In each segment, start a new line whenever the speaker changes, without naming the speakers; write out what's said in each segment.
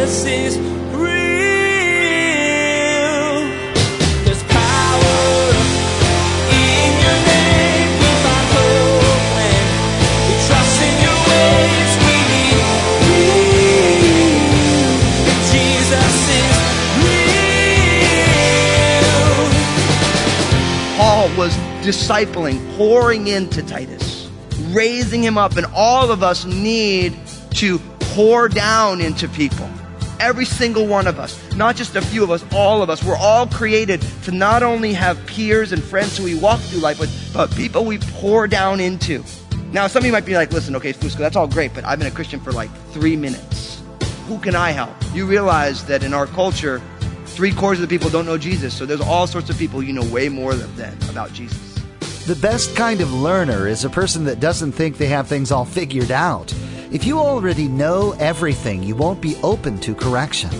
Jesus is
was discipling, pouring into Titus, raising him up, and all of us need to pour down into people. Every single one of us, not just a few of us, all of us. We're all created to not only have peers and friends who we walk through life with, but people we pour down into. Now, some of you might be like, listen, okay, Fusco, that's all great, but I've been a Christian for like three minutes. Who can I help? You realize that in our culture, three quarters of the people don't know Jesus, so there's all sorts of people you know way more than about Jesus.
The best kind of learner is a person that doesn't think they have things all figured out. If you already know everything, you won't be open to correction.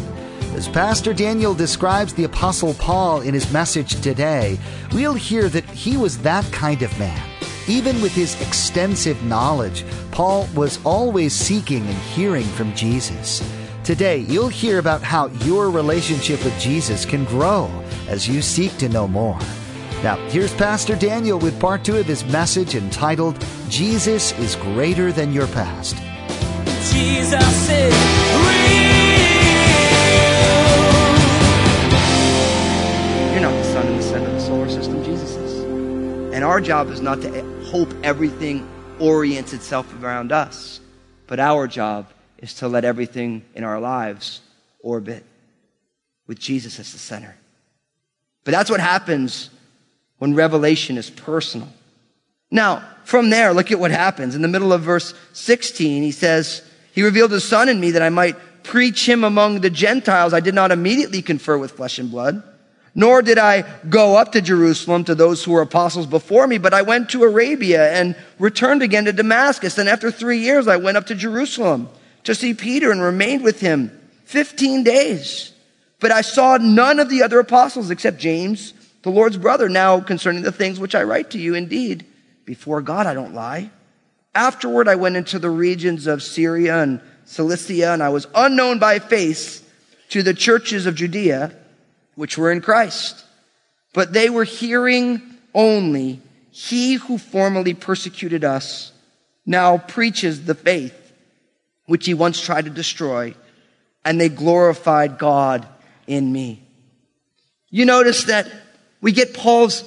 As Pastor Daniel describes the Apostle Paul in his message today, we'll hear that he was that kind of man. Even with his extensive knowledge, Paul was always seeking and hearing from Jesus. Today, you'll hear about how your relationship with Jesus can grow as you seek to know more. Now, here's Pastor Daniel with part two of his message entitled, Jesus is Greater Than Your Past.
And our job is not to hope everything orients itself around us, but our job is to let everything in our lives orbit with Jesus as the center. But that's what happens when revelation is personal. Now, from there, look at what happens. In the middle of verse 16, he says, He revealed His Son in me that I might preach Him among the Gentiles. I did not immediately confer with flesh and blood, nor did I go up to Jerusalem to those who were apostles before me, but I went to Arabia and returned again to Damascus. And after three years, I went up to Jerusalem to see Peter and remained with him 15 days. But I saw none of the other apostles except James, the Lord's brother. Now concerning the things which I write to you, indeed, before God I don't lie. Afterward, I went into the regions of Syria and Cilicia, and I was unknown by face to the churches of Judea, which were in Christ. But they were hearing only, He who formerly persecuted us now preaches the faith which he once tried to destroy, and they glorified God in me. You notice that we get Paul's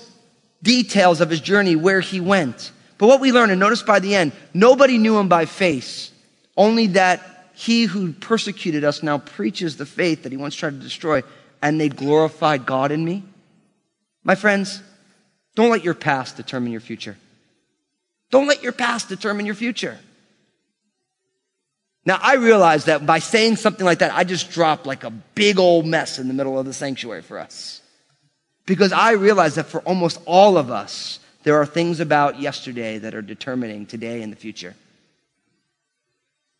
details of his journey, where he went. But what we learn, and notice by the end, nobody knew him by face, only that he who persecuted us now preaches the faith that he once tried to destroy, and they glorified God in me. My friends, don't let your past determine your future. Don't let your past determine your future. Now, I realize that by saying something like that, I just dropped like a big old mess in the middle of the sanctuary for us. Because I realize that for almost all of us, there are things about yesterday that are determining today and the future.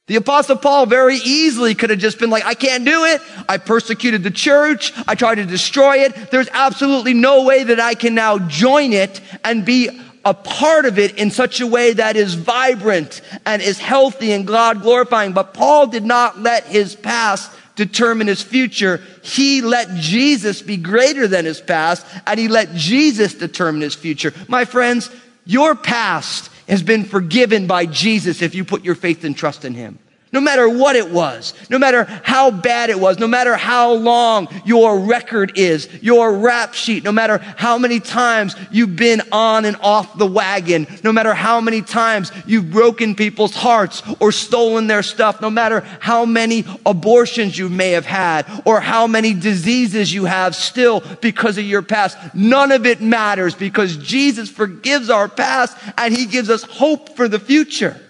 The apostle Paul very easily could have just been like, I can't do it. I persecuted the church. I tried to destroy it. There's absolutely no way that I can now join it and be a part of it in such a way that is vibrant and is healthy and God glorifying. But Paul did not let his past determine his future. He let Jesus be greater than his past and he let Jesus determine his future. My friends, your past has been forgiven by Jesus if you put your faith and trust in him. No matter what it was, no matter how bad it was, no matter how long your record is, your rap sheet, no matter how many times you've been on and off the wagon, no matter how many times you've broken people's hearts or stolen their stuff, no matter how many abortions you may have had or how many diseases you have still because of your past, none of it matters because Jesus forgives our past and he gives us hope for the future.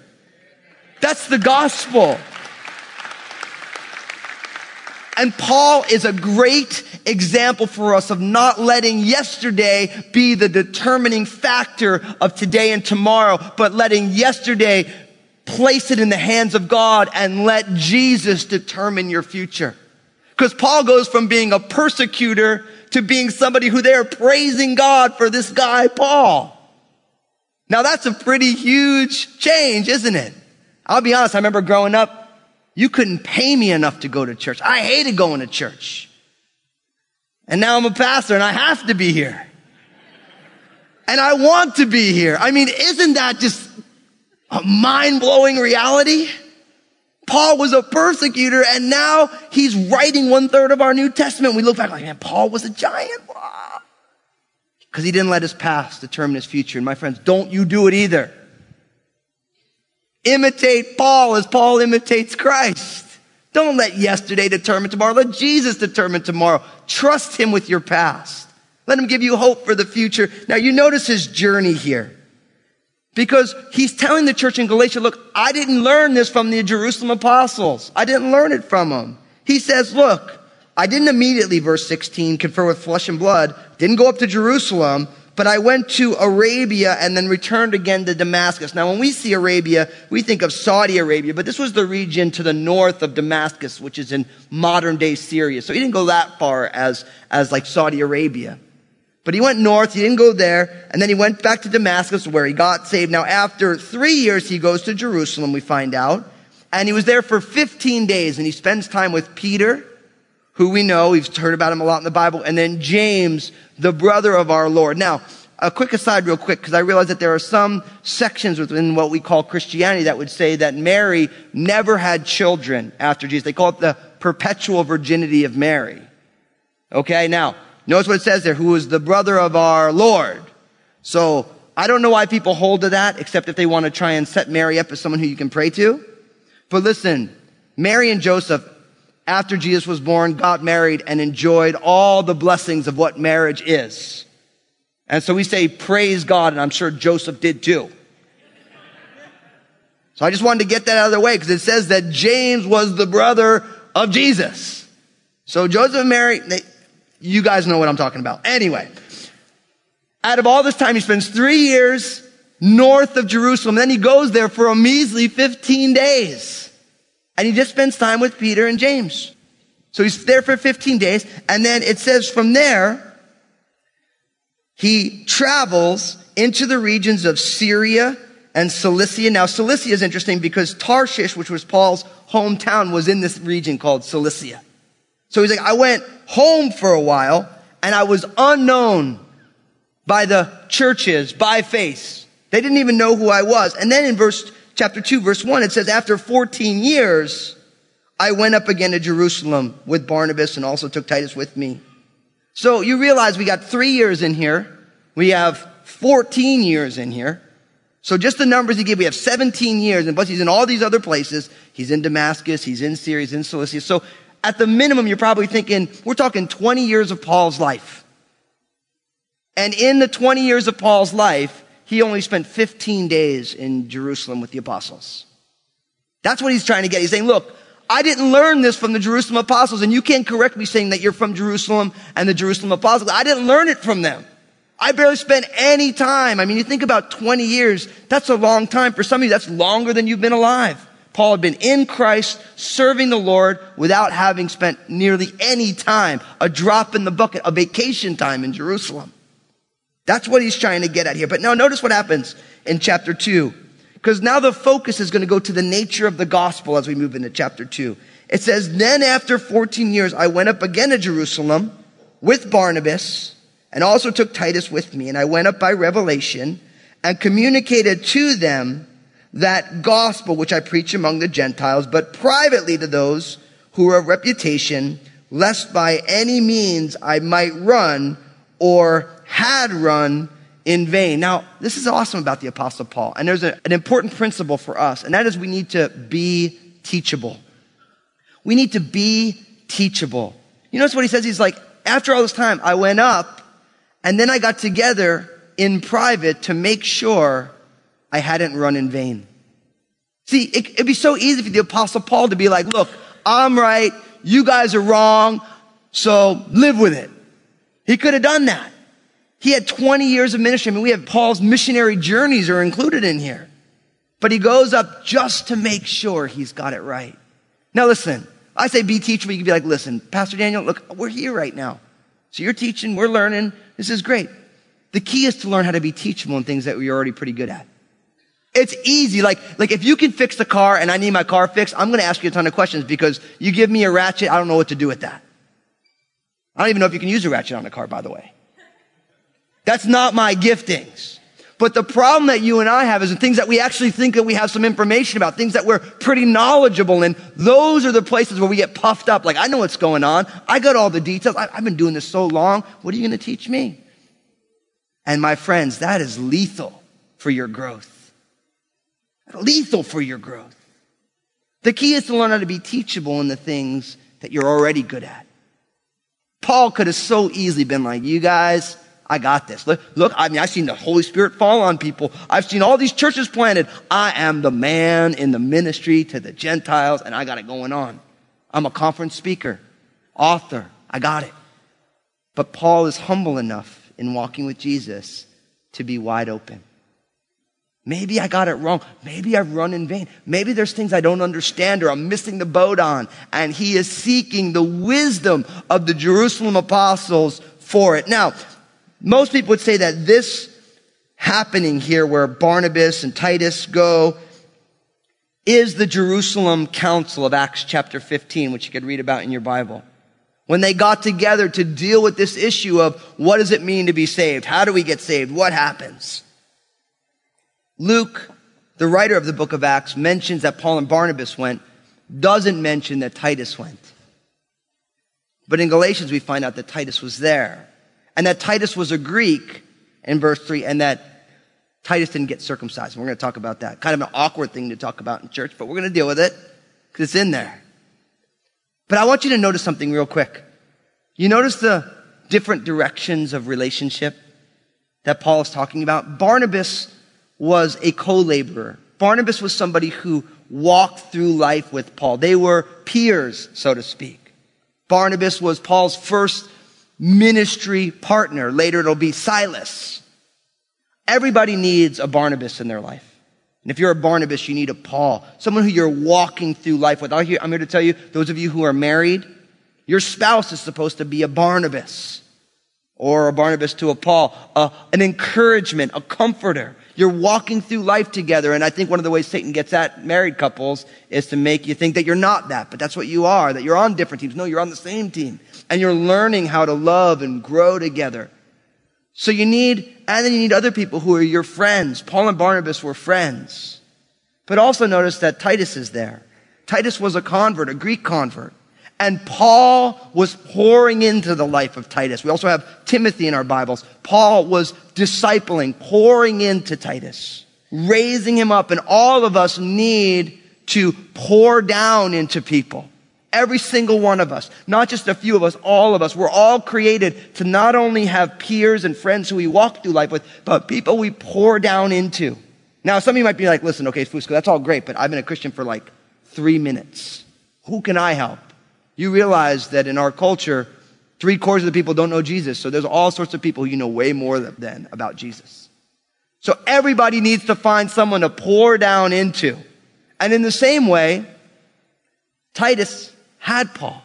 That's the gospel. And Paul is a great example for us of not letting yesterday be the determining factor of today and tomorrow, but letting yesterday place it in the hands of God and let Jesus determine your future. Because Paul goes from being a persecutor to being somebody who they're praising God for this guy, Paul. Now that's a pretty huge change, isn't it? I'll be honest, I remember growing up, You couldn't pay me enough to go to church. I hated going to church. And now I'm a pastor and I have to be here. And I want to be here. I mean, isn't that just a mind blowing reality? Paul was a persecutor and now he's writing one third of our New Testament. We look back like, man, Paul was a giant. Because he didn't let his past determine his future. And my friends, don't you do it either. Imitate Paul as Paul imitates Christ. Don't let yesterday determine tomorrow. Let Jesus determine tomorrow. Trust him with your past. Let him give you hope for the future. Now you notice his journey here. Because he's telling the church in Galatia, look, I didn't learn this from the Jerusalem apostles. I didn't learn it from them. He says, look, I didn't immediately, verse 16, confer with flesh and blood, didn't go up to Jerusalem, but I went to Arabia and then returned again to Damascus. Now, when we see Arabia, we think of Saudi Arabia, but this was the region to the north of Damascus, which is in modern day Syria. So he didn't go that far as, as like Saudi Arabia. But he went north, he didn't go there, and then he went back to Damascus where he got saved. Now, after three years, he goes to Jerusalem, we find out. And he was there for 15 days, and he spends time with Peter, who we know, we've heard about him a lot in the Bible, and then James, the brother of our Lord. Now, a quick aside real quick, because I realize that there are some sections within what we call Christianity that would say that Mary never had children after Jesus. They call it the perpetual virginity of Mary. Okay, now, notice what it says there, who is the brother of our Lord. So, I don't know why people hold to that, except if they want to try and set Mary up as someone who you can pray to. But listen, Mary and Joseph after Jesus was born, got married and enjoyed all the blessings of what marriage is. And so we say, praise God, and I'm sure Joseph did too. So I just wanted to get that out of the way because it says that James was the brother of Jesus. So Joseph and Mary, they, you guys know what I'm talking about. Anyway, out of all this time, he spends three years north of Jerusalem. Then he goes there for a measly 15 days. And he just spends time with Peter and James. So he's there for 15 days. And then it says from there, he travels into the regions of Syria and Cilicia. Now, Cilicia is interesting because Tarshish, which was Paul's hometown, was in this region called Cilicia. So he's like, I went home for a while and I was unknown by the churches by face. They didn't even know who I was. And then in verse chapter 2 verse 1, it says, after 14 years, I went up again to Jerusalem with Barnabas and also took Titus with me. So you realize we got three years in here. We have 14 years in here. So just the numbers he gave, we have 17 years, and plus he's in all these other places. He's in Damascus, he's in Syria, he's in Cilicia. So at the minimum, you're probably thinking, we're talking 20 years of Paul's life. And in the 20 years of Paul's life, he only spent 15 days in Jerusalem with the apostles. That's what he's trying to get. He's saying, look, I didn't learn this from the Jerusalem apostles, and you can't correct me saying that you're from Jerusalem and the Jerusalem apostles. I didn't learn it from them. I barely spent any time. I mean, you think about 20 years, that's a long time. For some of you, that's longer than you've been alive. Paul had been in Christ, serving the Lord without having spent nearly any time, a drop in the bucket, a vacation time in Jerusalem. That's what he's trying to get at here. But now notice what happens in chapter 2. Because now the focus is going to go to the nature of the gospel as we move into chapter 2. It says, Then after 14 years, I went up again to Jerusalem with Barnabas and also took Titus with me. And I went up by revelation and communicated to them that gospel which I preach among the Gentiles, but privately to those who are of reputation, lest by any means I might run or had run in vain. Now, this is awesome about the apostle Paul. And there's a, an important principle for us, and that is we need to be teachable. We need to be teachable. You notice what he says? He's like, after all this time, I went up and then I got together in private to make sure I hadn't run in vain. See, it, it'd be so easy for the apostle Paul to be like, look, I'm right. You guys are wrong. So live with it. He could have done that. He had 20 years of ministry. I mean, we have Paul's missionary journeys are included in here. But he goes up just to make sure he's got it right. Now listen, I say be teachable. You can be like, listen, Pastor Daniel, look, we're here right now. So you're teaching, we're learning. This is great. The key is to learn how to be teachable in things that we're already pretty good at. It's easy. Like, like if you can fix the car and I need my car fixed, I'm going to ask you a ton of questions because you give me a ratchet, I don't know what to do with that. I don't even know if you can use a ratchet on a car, by the way. That's not my giftings. But the problem that you and I have is the things that we actually think that we have some information about, things that we're pretty knowledgeable in. Those are the places where we get puffed up. Like, I know what's going on. I got all the details. I, I've been doing this so long. What are you going to teach me? And my friends, that is lethal for your growth. Lethal for your growth. The key is to learn how to be teachable in the things that you're already good at. Paul could have so easily been like, you guys, I got this. Look, look, I mean, I've seen the Holy Spirit fall on people. I've seen all these churches planted. I am the man in the ministry to the Gentiles and I got it going on. I'm a conference speaker, author. I got it. But Paul is humble enough in walking with Jesus to be wide open. Maybe I got it wrong. Maybe I've run in vain. Maybe there's things I don't understand or I'm missing the boat on. And he is seeking the wisdom of the Jerusalem apostles for it. Now, most people would say that this happening here where Barnabas and Titus go is the Jerusalem Council of Acts chapter 15, which you could read about in your Bible. When they got together to deal with this issue of what does it mean to be saved? How do we get saved? What happens? Luke, the writer of the book of Acts, mentions that Paul and Barnabas went, doesn't mention that Titus went. But in Galatians, we find out that Titus was there and that Titus was a Greek in verse 3 and that Titus didn't get circumcised. We're going to talk about that. Kind of an awkward thing to talk about in church, but we're going to deal with it because it's in there. But I want you to notice something real quick. You notice the different directions of relationship that Paul is talking about? Barnabas was a co-laborer. Barnabas was somebody who walked through life with Paul. They were peers, so to speak. Barnabas was Paul's first ministry partner. Later it'll be Silas. Everybody needs a Barnabas in their life. And if you're a Barnabas, you need a Paul, someone who you're walking through life with. I'm here, to tell you, those of you who are married, your spouse is supposed to be a Barnabas or a Barnabas to a Paul, an encouragement, a comforter. You're walking through life together. And I think one of the ways Satan gets at married couples is to make you think that you're not that, but that's what you are, that you're on different teams. No, you're on the same team. And you're learning how to love and grow together. So you need, and then you need other people who are your friends. Paul and Barnabas were friends. But also notice that Titus is there. Titus was a convert, a Greek convert. And Paul was pouring into the life of Titus. We also have Timothy in our Bibles. Paul was discipling, pouring into Titus, raising him up. And all of us need to pour down into people. Every single one of us, not just a few of us, all of us. We're all created to not only have peers and friends who we walk through life with, but people we pour down into. Now, some of you might be like, listen, okay, Fusco, that's all great, but I've been a Christian for like three minutes. Who can I help? You realize that in our culture, three quarters of the people don't know Jesus. So there's all sorts of people you know way more than about Jesus. So everybody needs to find someone to pour down into. And in the same way, Titus had Paul.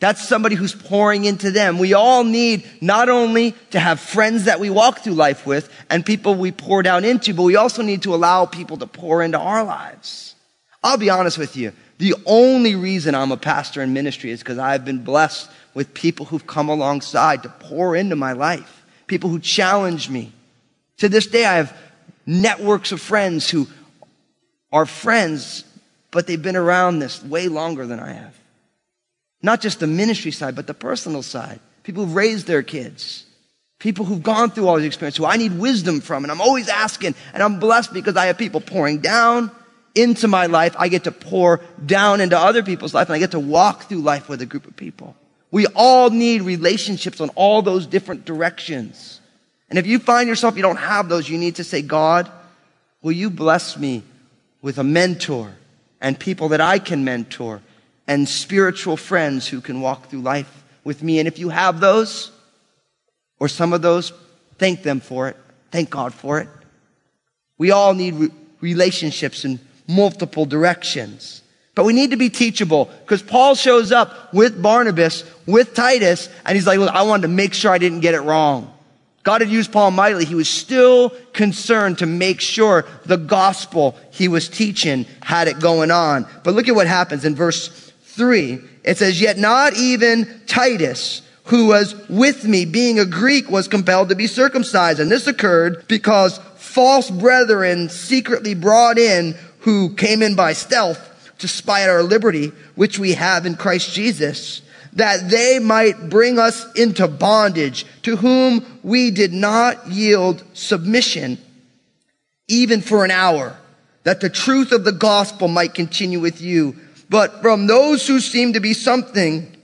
That's somebody who's pouring into them. We all need not only to have friends that we walk through life with and people we pour down into, but we also need to allow people to pour into our lives. I'll be honest with you. The only reason I'm a pastor in ministry is because I've been blessed with people who've come alongside to pour into my life, people who challenge me. To this day, I have networks of friends who are friends, but they've been around this way longer than I have. Not just the ministry side, but the personal side. People who've raised their kids. People who've gone through all these experiences who I need wisdom from. And I'm always asking. And I'm blessed because I have people pouring down into my life. I get to pour down into other people's life and I get to walk through life with a group of people. We all need relationships on all those different directions. And if you find yourself you don't have those, you need to say, God, will you bless me with a mentor and people that I can mentor and spiritual friends who can walk through life with me. And if you have those or some of those, thank them for it. Thank God for it. We all need re- relationships and multiple directions. But we need to be teachable because Paul shows up with Barnabas, with Titus, and he's like, look, I wanted to make sure I didn't get it wrong. God had used Paul mightily. He was still concerned to make sure the gospel he was teaching had it going on. But look at what happens in verse three. It says, yet not even Titus, who was with me, being a Greek, was compelled to be circumcised. And this occurred because false brethren secretly brought in who came in by stealth to spy at our liberty, which we have in Christ Jesus, that they might bring us into bondage, to whom we did not yield submission, even for an hour, that the truth of the gospel might continue with you. But from those who seem to be something,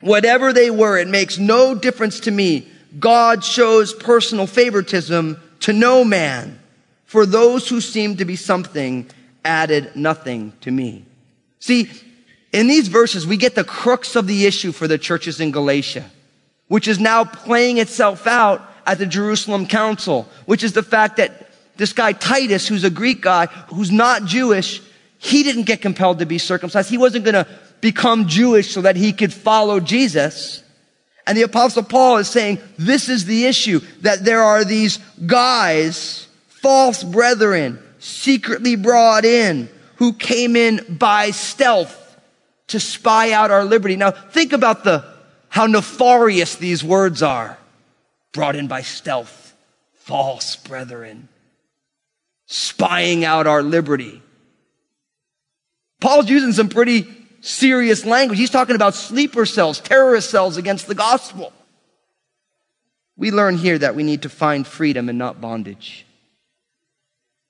whatever they were, it makes no difference to me. God shows personal favoritism to no man. For those who seem to be something added nothing to me. See, in these verses, we get the crux of the issue for the churches in Galatia, which is now playing itself out at the Jerusalem Council, which is the fact that this guy Titus, who's a Greek guy, who's not Jewish, he didn't get compelled to be circumcised. He wasn't going to become Jewish so that he could follow Jesus. And the apostle Paul is saying this is the issue, that there are these guys, false brethren, secretly brought in, who came in by stealth to spy out our liberty. Now think about the, how nefarious these words are. Brought in by stealth, false brethren, spying out our liberty. Paul's using some pretty serious language. He's talking about sleeper cells, terrorist cells against the gospel. We learn here that we need to find freedom and not bondage.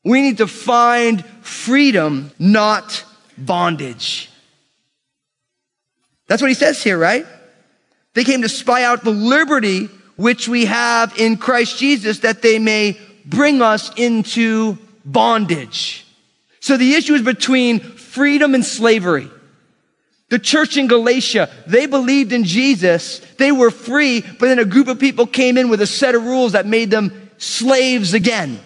We need to find freedom, not bondage. That's what he says here, right? They came to spy out the liberty which we have in Christ Jesus that they may bring us into bondage. So the issue is between freedom and slavery. The church in Galatia, they believed in Jesus. They were free, but then a group of people came in with a set of rules that made them slaves again.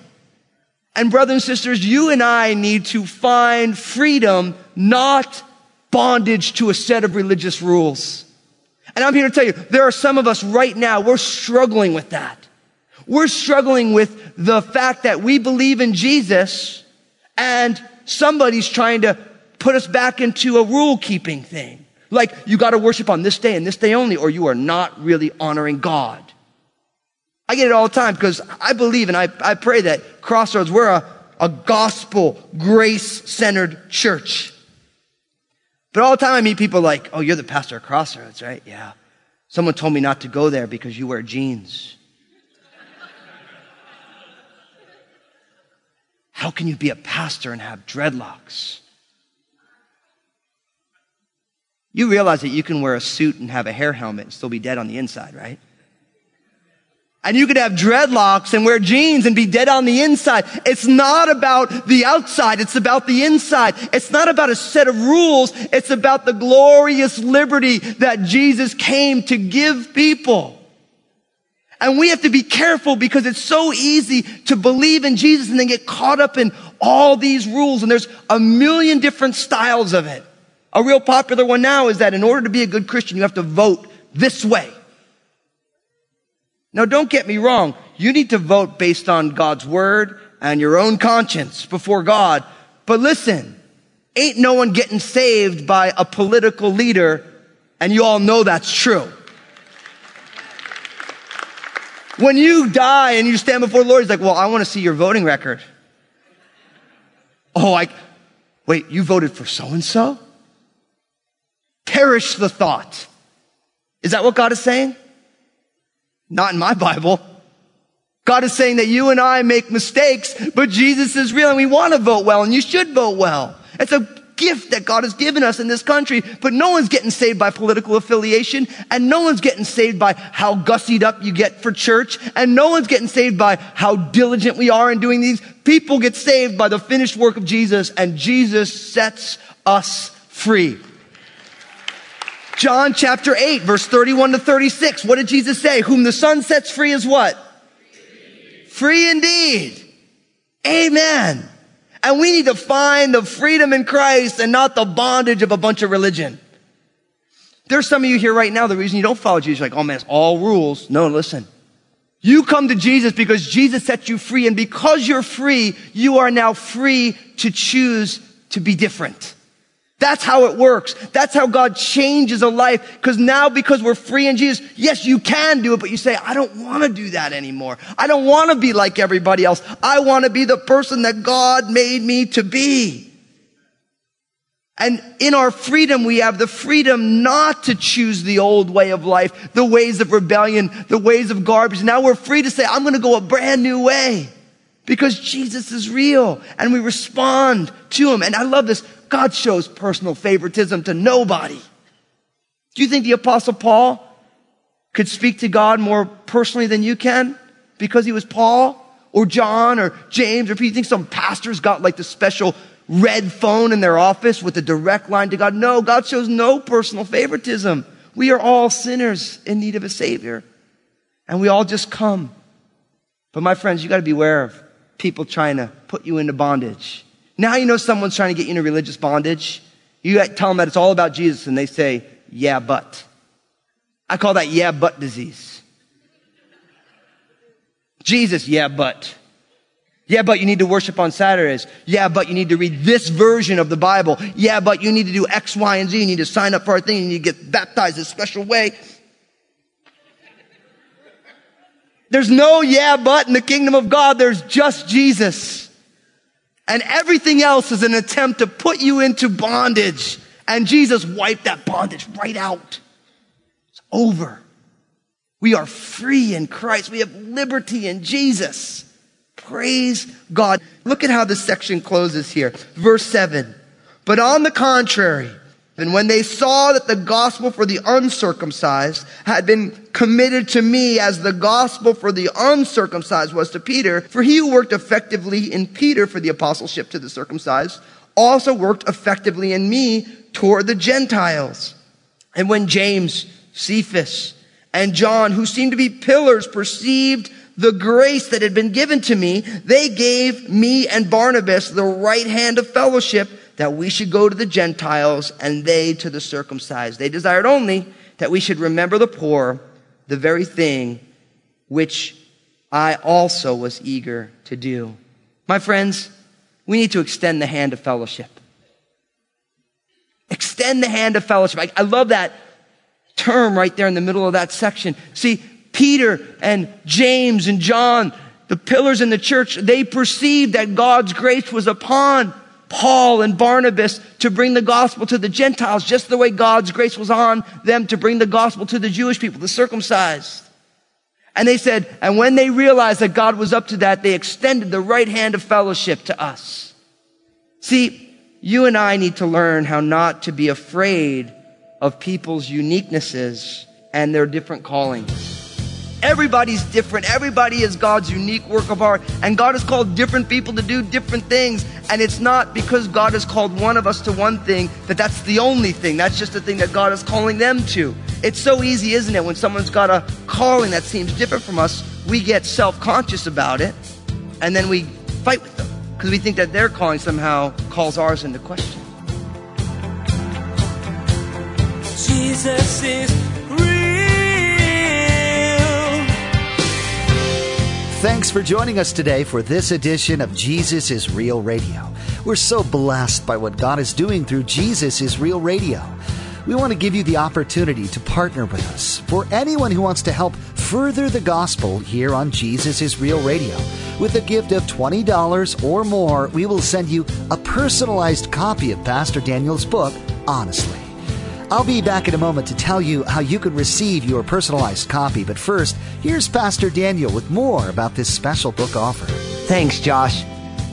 And brothers and sisters, you and I need to find freedom, not bondage to a set of religious rules. And I'm here to tell you, there are some of us right now, we're struggling with that. We're struggling with the fact that we believe in Jesus and somebody's trying to put us back into a rule keeping thing. Like, you gotta worship on this day and this day only, or you are not really honoring God. I get it all the time because I believe and I, I pray that Crossroads, we're a, a gospel, grace centered church. But all the time I meet people like, oh, you're the pastor of Crossroads, right? Yeah. Someone told me not to go there because you wear jeans. How can you be a pastor and have dreadlocks? You realize that you can wear a suit and have a hair helmet and still be dead on the inside, right? And you could have dreadlocks and wear jeans and be dead on the inside. It's not about the outside. It's about the inside. It's not about a set of rules. It's about the glorious liberty that Jesus came to give people. And we have to be careful because it's so easy to believe in Jesus and then get caught up in all these rules. And there's a million different styles of it. A real popular one now is that in order to be a good Christian, you have to vote this way. Now, don't get me wrong. You need to vote based on God's word and your own conscience before God. But listen, ain't no one getting saved by a political leader, and you all know that's true. When you die and you stand before the Lord, He's like, well, I want to see your voting record. Oh, I, wait, you voted for so and so? Perish the thought. Is that what God is saying? Not in my Bible. God is saying that you and I make mistakes, but Jesus is real and we want to vote well and you should vote well. It's a gift that God has given us in this country, but no one's getting saved by political affiliation and no one's getting saved by how gussied up you get for church and no one's getting saved by how diligent we are in doing these. People get saved by the finished work of Jesus and Jesus sets us free. John chapter 8, verse 31 to 36. What did Jesus say? Whom the Son sets free is what? Free, indeed. Amen. And we need to find the freedom in Christ and not the bondage of a bunch of religion. There's some of you here right now, the reason you don't follow Jesus, like, oh man, it's all rules. No, listen. You come to Jesus because Jesus set you free. And because you're free, you are now free to choose to be different. That's how it works. That's how God changes a life. Because now, because we're free in Jesus, yes, you can do it, but you say, I don't want to do that anymore. I don't want to be like everybody else. I want to be the person that God made me to be. And in our freedom, we have the freedom not to choose the old way of life, the ways of rebellion, the ways of garbage. Now we're free to say, I'm going to go a brand new way because Jesus is real and we respond to him. And I love this. God shows personal favoritism to nobody. Do you think the apostle Paul could speak to God more personally than you can because he was Paul or John or James or if you think some pastors got like the special red phone in their office with a direct line to God. No, God shows no personal favoritism. We are all sinners in need of a savior and we all just come. But my friends, you got to beware of people trying to put you into bondage. Now you know someone's trying to get you into religious bondage. You tell them that it's all about Jesus and they say, yeah, but. I call that yeah, but disease. Jesus, yeah, but. Yeah, but you need to worship on Saturdays. Yeah, but you need to read this version of the Bible. Yeah, but you need to do X, Y, and Z. You need to sign up for our thing. You need to get baptized a special way. There's no yeah, but in the kingdom of God. There's just Jesus. And everything else is an attempt to put you into bondage. And Jesus wiped that bondage right out. It's over. We are free in Christ. We have liberty in Jesus. Praise God. Look at how this section closes here. Verse 7. But on the contrary, and when they saw that the gospel for the uncircumcised had been committed to me as the gospel for the uncircumcised was to Peter, for he who worked effectively in Peter for the apostleship to the circumcised also worked effectively in me toward the Gentiles. And when James, Cephas, and John, who seemed to be pillars, perceived the grace that had been given to me, they gave me and Barnabas the right hand of fellowship that we should go to the Gentiles and they to the circumcised. They desired only that we should remember the poor, the very thing which I also was eager to do. My friends, we need to extend the hand of fellowship. Extend the hand of fellowship. I, I love that term right there in the middle of that section. See, Peter and James and John, the pillars in the church, they perceived that God's grace was upon Paul and Barnabas to bring the gospel to the Gentiles, just the way God's grace was on them to bring the gospel to the Jewish people, the circumcised. And they said, and when they realized that God was up to that, they extended the right hand of fellowship to us. See, you and I need to learn how not to be afraid of people's uniquenesses and their different callings. Everybody's different. Everybody is God's unique work of art. And God has called different people to do different things. And it's not because God has called one of us to one thing that that's the only thing. That's just the thing that God is calling them to. It's so easy, isn't it? When someone's got a calling that seems different from us, we get self conscious about it. And then we fight with them because we think that their calling somehow calls ours into question.
Jesus is
Thanks for joining us today for this edition of Jesus is Real Radio. We're so blessed by what God is doing through Jesus is Real Radio. We want to give you the opportunity to partner with us. For anyone who wants to help further the gospel here on Jesus is Real Radio, with a gift of $20 or more, we will send you a personalized copy of Pastor Daniel's book, Honestly. I'll be back in a moment to tell you how you can receive your personalized copy, but first, here's Pastor Daniel with more about this special book offer.
Thanks, Josh.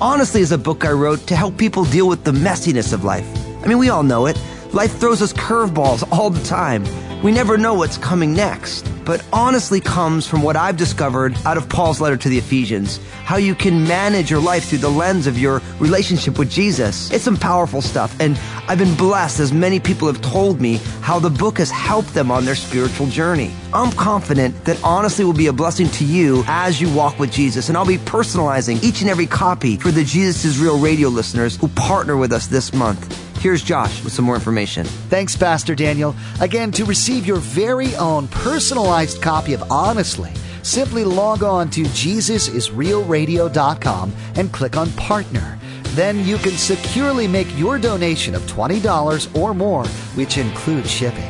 Honestly is a book I wrote to help people deal with the messiness of life. I mean, we all know it. Life throws us curveballs all the time. We never know what's coming next. But honestly comes from what I've discovered out of Paul's letter to the Ephesians. How you can manage your life through the lens of your relationship with Jesus. It's some powerful stuff. And I've been blessed as many people have told me how the book has helped them on their spiritual journey. I'm confident that honestly will be a blessing to you as you walk with Jesus. And I'll be personalizing each and every copy for the Jesus is Real radio listeners who partner with us this month. Here's Josh with some more information.
Thanks, Pastor Daniel. Again, to receive your very own personalized copy of Honestly, Simply log on to JesusIsRealRadio.com and click on Partner. Then you can securely make your donation of $20 or more, which includes shipping.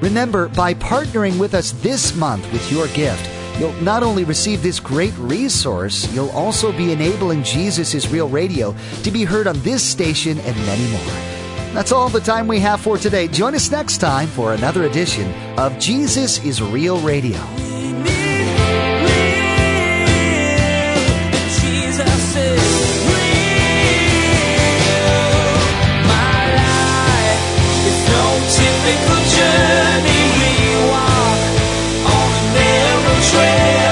Remember, by partnering with us this month with your gift, you'll not only receive this great resource, you'll also be enabling Jesus is Real Radio to be heard on this station and many more. That's all the time we have for today. Join us next time for another edition of Jesus is Real Radio. journey we walk on a narrow trail.